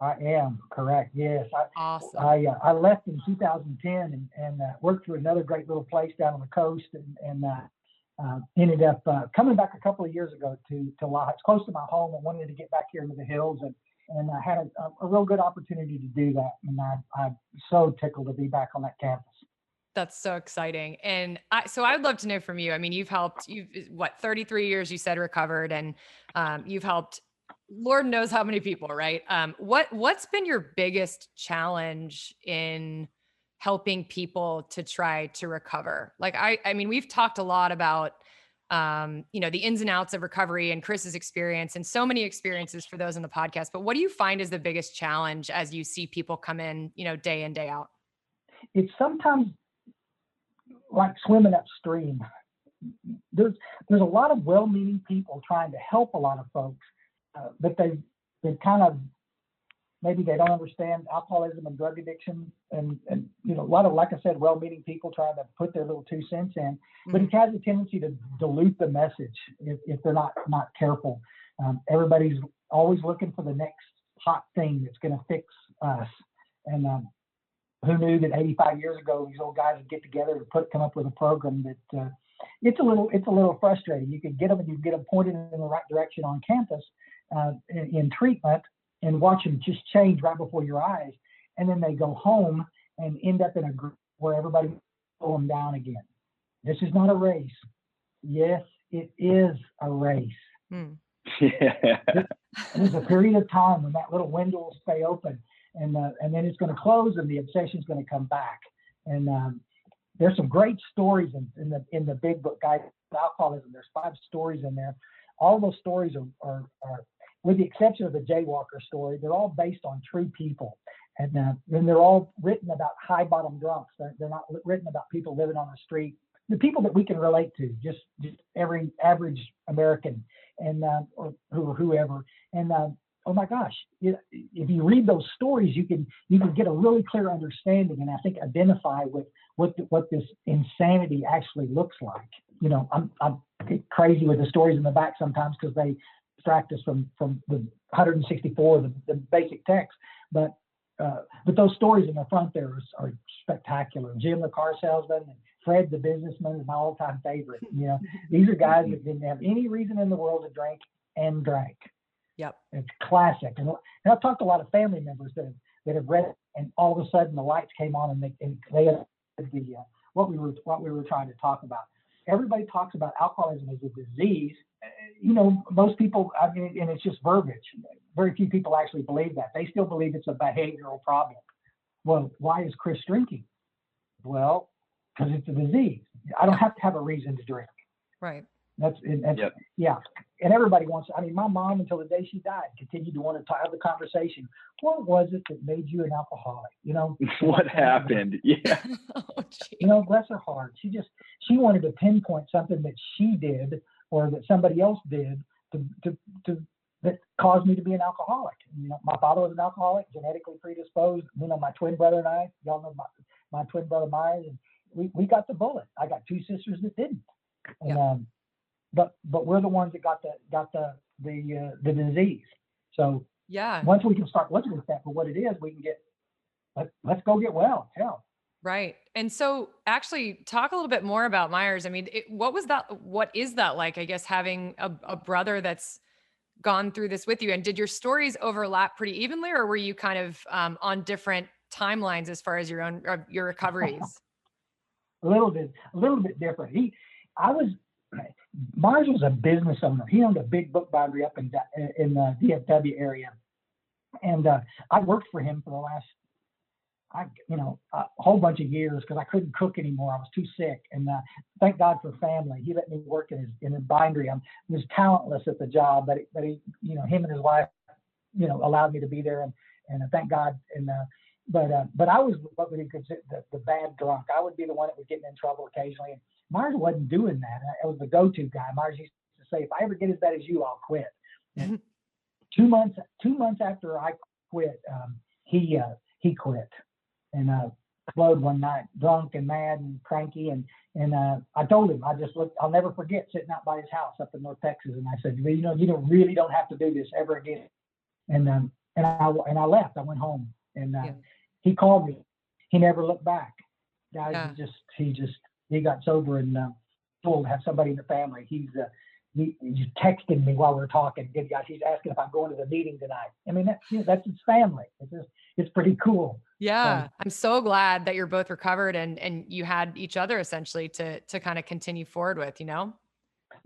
I am correct. Yes, I, Awesome. I uh, I left in 2010 and, and uh, worked for another great little place down on the coast and, and uh, uh, ended up uh, coming back a couple of years ago to to La. It's close to my home and wanted to get back here into the hills and and I had a, a real good opportunity to do that and I, I'm so tickled to be back on that campus. That's so exciting. And I, so I'd love to know from you. I mean, you've helped, you've what, 33 years you said recovered and um, you've helped Lord knows how many people, right? Um, what, what's been your biggest challenge in helping people to try to recover? Like, I, I mean, we've talked a lot about, um, you know, the ins and outs of recovery and Chris's experience and so many experiences for those in the podcast, but what do you find is the biggest challenge as you see people come in, you know, day in, day out? It's sometimes like swimming upstream. There's there's a lot of well-meaning people trying to help a lot of folks, uh, but they they kind of maybe they don't understand alcoholism and drug addiction, and and you know a lot of like I said, well-meaning people trying to put their little two cents in, but Mhm. it has a tendency to dilute the message if, if they're not not careful. Um, everybody's always looking for the next hot thing that's going to fix us, and um, who knew that 85 years ago these old guys would get together and put come up with a program that uh, it's a little it's a little frustrating. You can get them and you get them pointed in the right direction on campus uh, in, in treatment and watch them just change right before your eyes. and then they go home and end up in a group where everybody pull them down again. This is not a race. Yes, it is a race. Hmm. Yeah. There's a period of time when that little window will stay open, and uh, and then it's going to close, and the obsession is going to come back. And um, there's some great stories in, in the in the big book, guide alcoholism. There's five stories in there. All those stories are, are, are with the exception of the jaywalker story, they're all based on true people. And uh, then they're all written about high bottom drunks. They're, they're not written about people living on the street. The people that we can relate to, just just every average American, and uh, or who whoever. And uh, oh my gosh, if you read those stories, you can you can get a really clear understanding, and I think identify with what the, what this insanity actually looks like. You know, I'm I'm crazy with the stories in the back sometimes because they distract us from from the 164, the, the basic text, but uh, but those stories in the front there are, are, spectacular. Jim, the car salesman, and Fred, the businessman, is my all-time favorite. You know, *laughs* these are guys that didn't have any reason in the world to drink and drank. Yep. It's classic. And, and I've talked to a lot of family members that have, that have read it, and all of a sudden the lights came on and they, and they had the uh, what we were what we were trying to talk about. Everybody talks about alcoholism as a disease. You know, most people. I mean, and it's just verbiage. Very few people actually believe that. They still believe it's a behavioral problem. Well, why is Chris drinking? Well, because it's a disease. I don't have to have a reason to drink. Right. That's, that's Yep. yeah. And everybody wants. I mean, my mom until the day she died continued to want to have the conversation. What was it that made you an alcoholic? You know, *laughs* what happened? *laughs* Yeah. *laughs* oh, you know, bless her heart. She just she wanted to pinpoint something that she did or that somebody else did to to, to that caused me to be an alcoholic. You know, my father was an alcoholic, genetically predisposed. You know, my twin brother and I, y'all know my, my twin brother Myers, and we, we got the bullet. I got two sisters that didn't. And, Yeah. um, but but we're the ones that got the got the the uh, the disease. So Yeah. once we can start looking at that for what it is, we can get let, let's go get well. Hell, Right. And so actually talk a little bit more about Myers. I mean, it, what was that what is that like? I guess having a, a brother that's gone through this with you and did your stories overlap pretty evenly or were you kind of um, on different timelines as far as your own your recoveries? *laughs* a little bit a little bit different. He, I was Mars was a business owner. He owned a big book bindery up in in the DFW area, and uh, I worked for him for the last, I you know, a whole bunch of years because I couldn't cook anymore. I was too sick, and uh, thank God for family. He let me work in his in his bindery. I was talentless at the job, but but he, you know, him and his wife, you know, allowed me to be there, and and uh, thank God. And uh, but uh, but I was what we consider the, the bad drunk. I would be the one that was getting in trouble occasionally. And Myers wasn't doing that. I was the go-to guy. Myers used to say, "If I ever get as bad as you, I'll quit." And *laughs* two months two months after I quit, um, he uh, he quit and uh, exploded one night, drunk and mad and cranky. And and uh, I told him, I just looked. I'll never forget sitting out by his house up in North Texas, and I said, well, you know, you don't really don't have to do this ever again. And um, and I and I left. I went home, and uh, Yeah. he called me. He never looked back. Guys, Yeah. he just he just he got sober and uh, to have somebody in the family. He's uh, he, he's texting me while we're talking. Good guy. He's asking if I'm going to the meeting tonight. I mean, that's you know, that's his family. It's just, it's pretty cool. Yeah. I'm so glad that you're both recovered and and you had each other essentially to to kind of continue forward with, you know?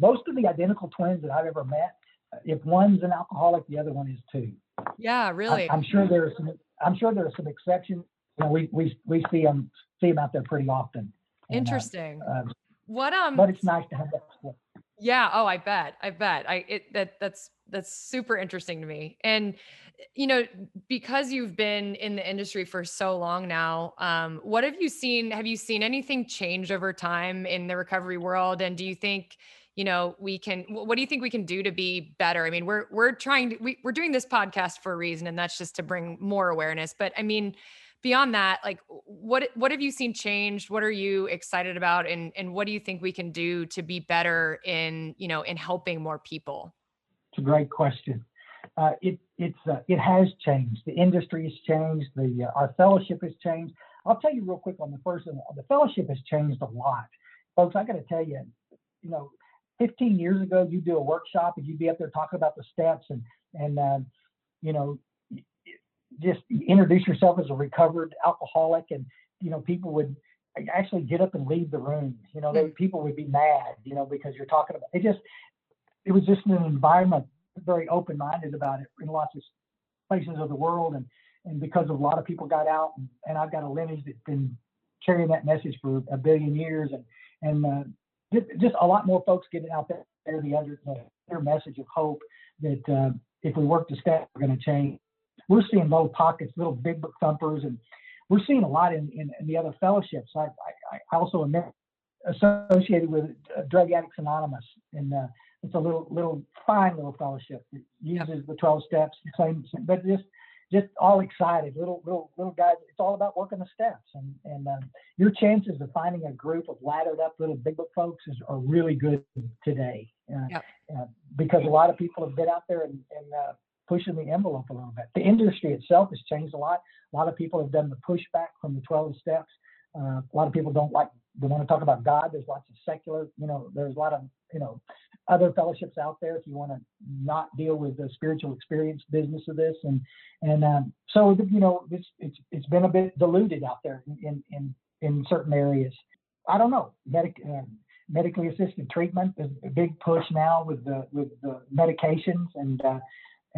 Most of the identical twins that I've ever met, uh, if one's an alcoholic, the other one is too. Yeah, really. I'm sure there's some. I'm sure there are some exceptions. You know, we we we see them see them out there pretty often. And, uh, Interesting. uh, What um but it's nice to have that. Yeah. Oh, I bet. I bet. I it that that's that's super interesting to me. And you know, because you've been in the industry for so long now, um, what have you seen? Have you seen anything change over time in the recovery world? And do you think, you know, we can? What do you think we can do to be better? I mean, we're we're trying to we, we're doing this podcast for a reason, and that's just to bring more awareness. But I mean, beyond that, like, what what have you seen changed? What are you excited about, and and what do you think we can do to be better in you know in helping more people? It's a great question. Uh, it it's uh, it has changed. The industry has changed. The uh, our fellowship has changed. I'll tell you real quick on the first one. The fellowship has changed a lot, folks. I got to tell you, you know, 15 years ago, you do a workshop and you'd be up there talking about the steps and and uh, you know, just introduce yourself as a recovered alcoholic, and you know, people would actually get up and leave the room. You know, they, Mm. people would be mad, you know, because you're talking about it. Just it was just an environment very open-minded about it in lots of places of the world, and and because a lot of people got out, and, and I've got a lineage that's been carrying that message for a billion years, and and uh, just, just a lot more folks getting out there the other the, their message of hope that uh, if we work the steps, we're going to change. We're seeing little pockets, little big book thumpers, and we're seeing a lot in, in, in the other fellowships. I, I, I also am associated with Drug Addicts Anonymous, and uh, it's a little little fine little fellowship that uses the 12 steps, same, but just just all excited, little little little guys. It's all about working the steps, and and um, your chances of finding a group of laddered up little big book folks is, are really good today. Uh, Yep. uh, because a lot of people have been out there and, and uh, pushing the envelope a little bit. The industry itself has changed a lot. A lot of people have done the pushback from the 12 steps. Uh, a lot of people don't like, they want to talk about God. There's lots of secular, you know, there's a lot of, you know, other fellowships out there if you want to not deal with the spiritual experience business of this. And, and um, so, you know, it's, it's, it's been a bit diluted out there in, in, in certain areas. I don't know. Medic, uh, medically assisted treatment is a big push now with the with the medications, and uh,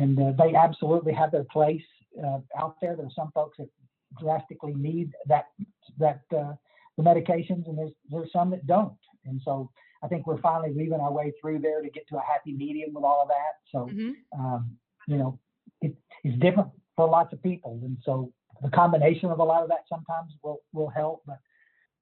and uh, they absolutely have their place uh, out there. There are some folks that drastically need that that uh, the medications, and there's there's some that don't. And so I think we're finally weaving our way through there to get to a happy medium with all of that. So Mhm. um, you know, it, it's different for lots of people, and so the combination of a lot of that sometimes will will help, but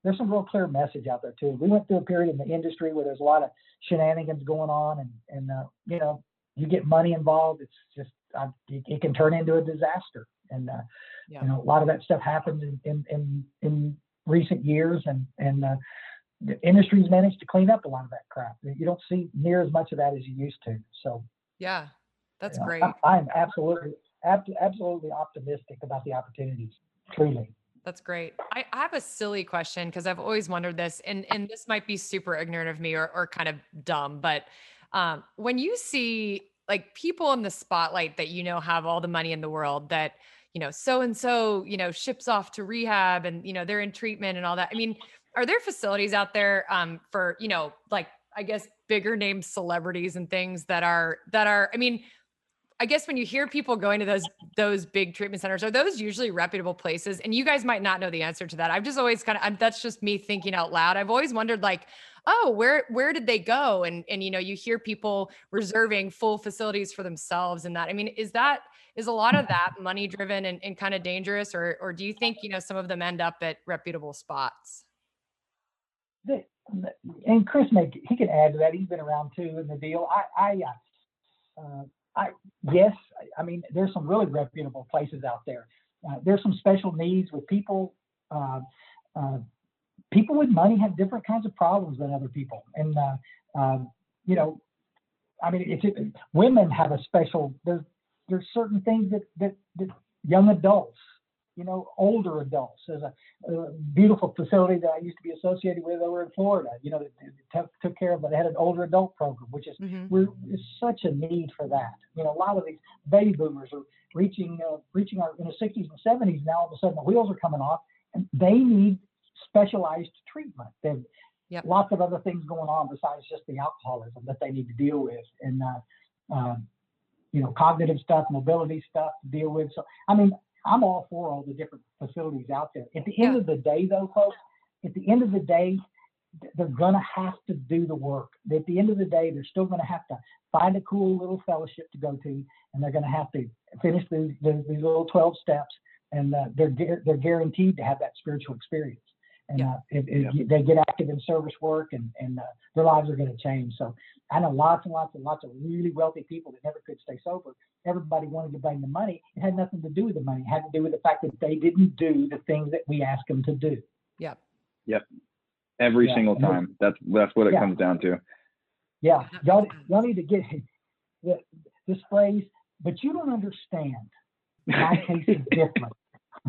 there's some real clear message out there too. We went through a period in the industry where there's a lot of shenanigans going on, and and uh, you know you get money involved, it's just uh, it, it can turn into a disaster. And uh, Yeah. you know a lot of that stuff happened in in in, in recent years, and and uh, the industry's managed to clean up a lot of that crap. You don't see near as much of that as you used to. So Yeah. That's you know, great. I'm, I'm absolutely ab- absolutely optimistic about the opportunities. Truly. That's great. I, I have a silly question because I've always wondered this, and and this might be super ignorant of me or or kind of dumb, but um, when you see like people in the spotlight that you know have all the money in the world that you know so and so you know ships off to rehab and you know they're in treatment and all that. I mean, are there facilities out there um, for you know like I guess bigger name celebrities and things that are that are I mean I guess when you hear people going to those those big treatment centers, are those usually reputable places? And you guys might not know the answer to that. I've just always kind of I'm, that's just me thinking out loud. I've always wondered like, oh, where where did they go? And and you know, you hear people reserving full facilities for themselves and that. I mean, is that is a lot of *laughs* that money driven and, and kind of dangerous, or or do you think you know some of them end up at reputable spots? and Chris may he can add to that. He's been around too in the deal. I I uh, uh, I yes, I mean there's some really reputable places out there. Uh, there's some special needs with people. Uh, uh, people with money have different kinds of problems than other people, and uh, um, you know, I mean, it's it, women have a special. There's there's certain things that that, that young adults, you know, older adults. There's a, a beautiful facility that I used to be associated with over in Florida. You know, that, that took, took care of. But they had an older adult program, which is Mhm. we're there's such a need for that. You know, a lot of these baby boomers are reaching uh, reaching our in the 60s and 70s. Now all of a sudden the wheels are coming off, and they need specialized treatment. There's Yep. lots of other things going on besides just the alcoholism that they need to deal with, and uh, uh, you know, cognitive stuff, mobility stuff to deal with. So, I mean, I'm all for all the different facilities out there. At the end Yeah. of the day, though, folks, at the end of the day, they're going to have to do the work. At the end of the day, they're still going to have to find a cool little fellowship to go to, and they're going to have to finish these, these, these little 12 steps, and uh, they're they're guaranteed to have that spiritual experience. And Yeah. uh, if, if they get active in service work, and and uh, their lives are going to change. So I know lots and lots and lots of really wealthy people that never could stay sober. Everybody wanted to bring the money. It had nothing to do with the money. It had to do with the fact that they didn't do the things that we asked them to do. Yep. Yep. Every Yeah, single and we- time. That's that's what it Yeah. comes down to. Yeah, That y'all, makes y'all need to get *laughs* the, this phrase, but you don't understand. My case is different.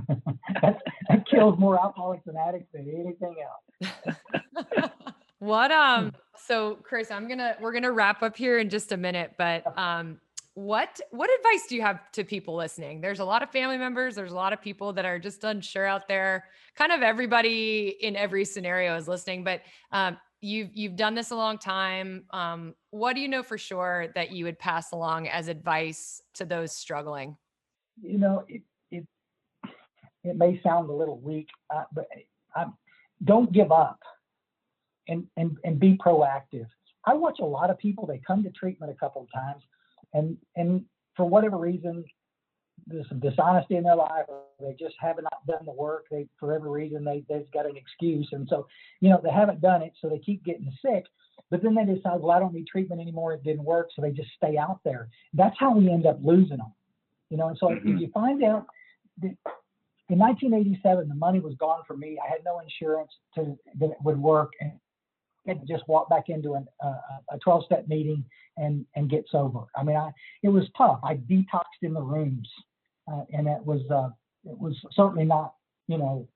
*laughs* That kills more alcoholics and addicts than anything else. *laughs* what um so Chris, I'm gonna we're gonna wrap up here in just a minute, but um what what advice do you have to people listening? There's a lot of family members, there's a lot of people that are just unsure out there. Kind of everybody in every scenario is listening, but um, you've you've done this a long time. Um, what do you know for sure that you would pass along as advice to those struggling? You know, it it it may sound a little weak, uh, but I, don't give up, and and and be proactive. I watch a lot of people. They come to treatment a couple of times, and and for whatever reason, there's some dishonesty in their life, or they just haven't done the work. They, for whatever reason, they they've got an excuse, and so you know they haven't done it, so they keep getting sick. But then they decide, well, I don't need treatment anymore. It didn't work, so they just stay out there. That's how we end up losing them. You know, and so mm-hmm. if you find out that in 1987 the money was gone for me, I had no insurance to that would work, and had to just walk back into an, uh, a 12 step meeting and and get sober. I mean, I it was tough. I detoxed in the rooms, uh, and it was uh, it was certainly not you know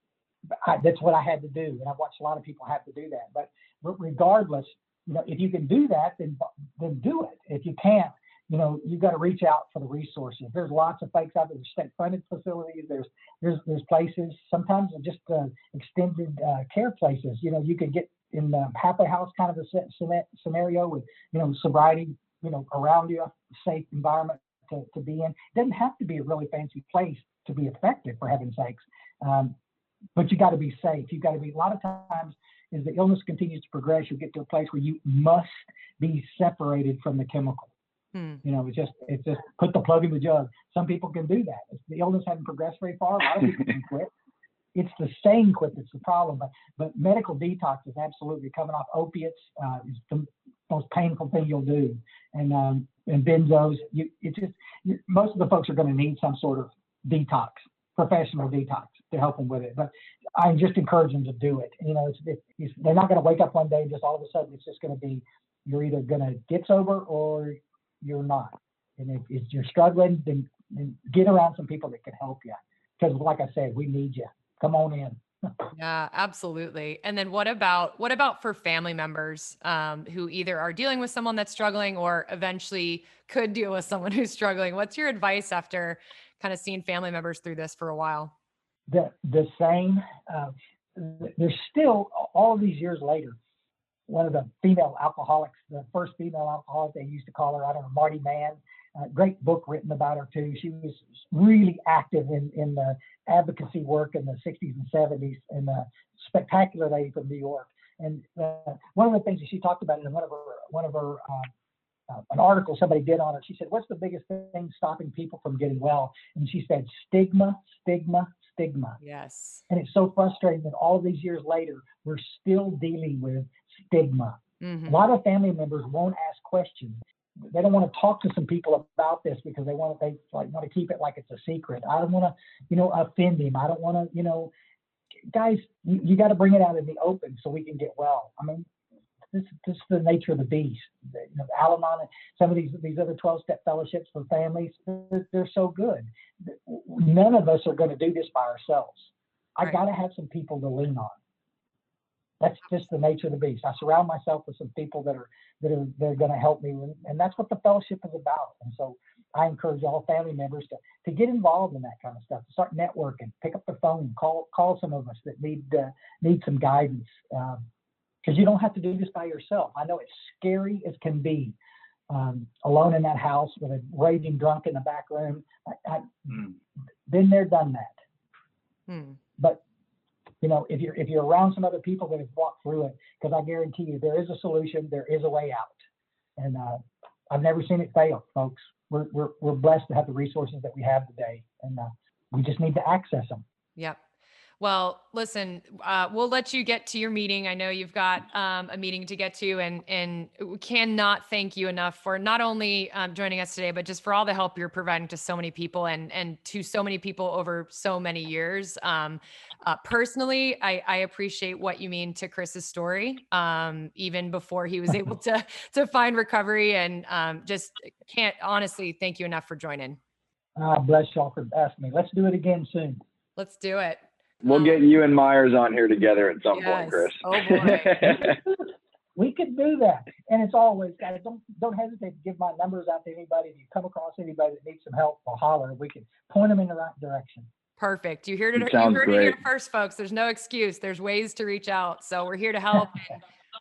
I, that's what I had to do, and I watched a lot of people have to do that. But regardless, you know, if you can do that, then then do it. If you can't, you know, you've got to reach out for the resources. There's lots of folks out there. There's state-funded facilities. There's there's there's places. Sometimes just uh, extended uh, care places. You know, you can get in the halfway house kind of a scenario with you know sobriety you know around you, a safe environment to, to be in. It doesn't have to be a really fancy place to be effective, for heaven's sakes. Um, but you got to be safe. You got to be. A lot of times, as the illness continues to progress, you get to a place where you must be separated from the chemical. Hmm. You know, it's just it's just put the plug in the jug. Some people can do that. If the illness hasn't progressed very far, a lot of people can quit it's the staying quit that's the problem. But but medical detox is absolutely coming off opiates uh, is the most painful thing you'll do, and um, and benzos. You it's just you, most of the folks are going to need some sort of detox, professional detox to help them with it. But I just encourage them to do it. You know, it's, it's, they're not going to wake up one day and just all of a sudden it's just going to be you're either going to get sober or you're not. And if, if you're struggling, then, then get around some people that can help you. Because, like I said, we need you come on in. *laughs* yeah, absolutely. And then what about what about for family members um, who either are dealing with someone that's struggling or eventually could deal with someone *laughs* who's struggling? What's your advice after kind of seeing family members through this for a while? The the same. Uh, there's still all these years later. One of the female alcoholics, the first female alcoholic they used to call her, I don't know, Marty Mann uh, great book written about her too. She was really active in in the advocacy work in the 60s and 70s, and a spectacular lady from New York. And uh, one of the things that she talked about in one of her one of her uh, uh, an article somebody did on her. She said, "What's the biggest thing stopping people from getting well?" And she said, "Stigma, stigma, stigma." Yes. And it's so frustrating that all these years later, we're still dealing with stigma. Mm-hmm. A lot of family members won't ask questions they don't want to talk to some people about this because they want to they like want to keep it like it's a secret. I don't want to, you know, offend him. I don't want to, you know, guys, you, you got to bring it out in the open so we can get well. I mean, this, this is the nature of the beast. You know, Al-Anon and some of these these other 12 step fellowships for families, they're, they're so good. None of us are going to do this by ourselves. I got to have some people to lean on that's just the nature of the beast. I surround myself with some people that are that are that are going to help me, and that's what the fellowship is about. And so I encourage all family members to to get involved in that kind of stuff, to start networking, pick up the phone, call call some of us that need uh, need some guidance, because um, you don't have to do this by yourself. I know it's scary as can be. Um, alone in that house with a raging drunk in the back room. I, I mm. been there, done that. Mm. But you know, if you're if you're around some other people that have walked through it, because I guarantee you there is a solution, there is a way out, and uh, I've never seen it fail, folks. We're we're we're blessed to have the resources that we have today, and uh, we just need to access them. Yep. Well, listen, uh, we'll let you get to your meeting. I know you've got um, a meeting to get to, and and we cannot thank you enough for not only um, joining us today, but just for all the help you're providing to so many people and and to so many people over so many years. Um, uh, personally, I, I, appreciate what you mean to Chris's story, um, even before he was able *laughs* to to find recovery, and um, just can't honestly thank you enough for joining. Ah, bless y'all for asking me. Let's do it again soon. Let's do it. We'll um, get you and Myers on here together at some yes. point, Chris. Oh boy. *laughs* we could do that. And it's always, guys, don't don't hesitate to give my numbers out to anybody. If you come across anybody that needs some help, or holler. We can point them in the right direction. Perfect. You heard it. It You sounds heard it here first, folks. There's no excuse. There's ways to reach out. So we're here to *laughs* help.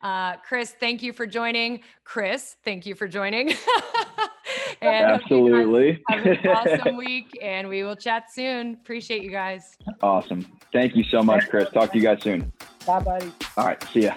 Uh, Chris, thank you for joining. Chris, thank you for joining. *laughs* and hope you Absolutely. Have an awesome *laughs* week, and we will chat soon. Appreciate you guys. awesome. Thank you so much, Chris. Talk to you guys soon. Bye, buddy. All right. See ya.